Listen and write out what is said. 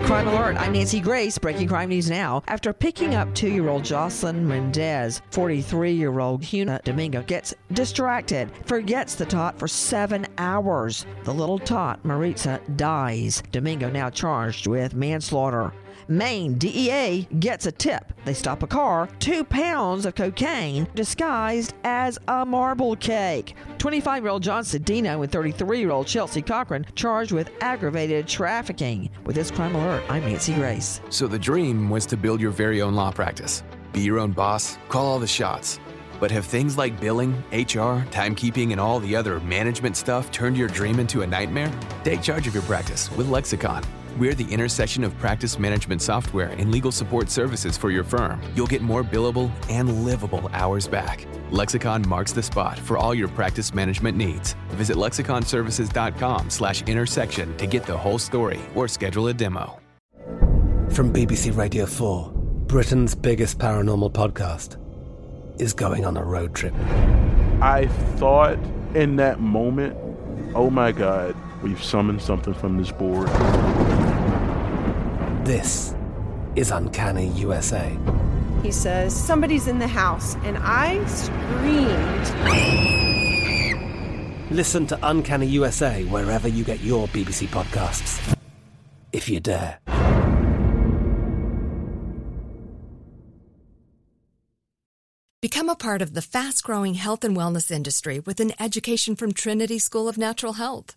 Crime Alert, I'm Nancy Grace, breaking crime news now. After picking up two year old Jocelyn Mendez, 43 year old Huna Domingo gets distracted, forgets the tot for seven hours. The little tot, Maritza, dies. Domingo now charged with manslaughter. Maine DEA gets a tip. They stop a car, two pounds of cocaine disguised as a marble cake. 25 year old John Sedino and 33 year old Chelsea Cochran charged with aggravated trafficking. With this crime alert, I'm Nancy Grace. So the dream was to build your very own law practice, be your own boss, call all the shots. But have things like billing, HR, timekeeping, and all the other management stuff turned your dream into a nightmare? Take charge of your practice with Lexicon. We're the intersection of practice management software and legal support services for your firm. You'll get more billable and livable hours back. Lexicon marks the spot for all your practice management needs. Visit lexiconservices.com slash intersection to get the whole story or schedule a demo. From BBC Radio 4, Britain's biggest paranormal podcast is going on a road trip. I thought in that moment, oh my God, we've summoned something from this board. This is Uncanny USA. He says, Somebody's in the house, and I screamed. Listen to Uncanny USA wherever you get your BBC podcasts, if you dare. Become a part of the fast growing health and wellness industry with an education from Trinity School of Natural Health.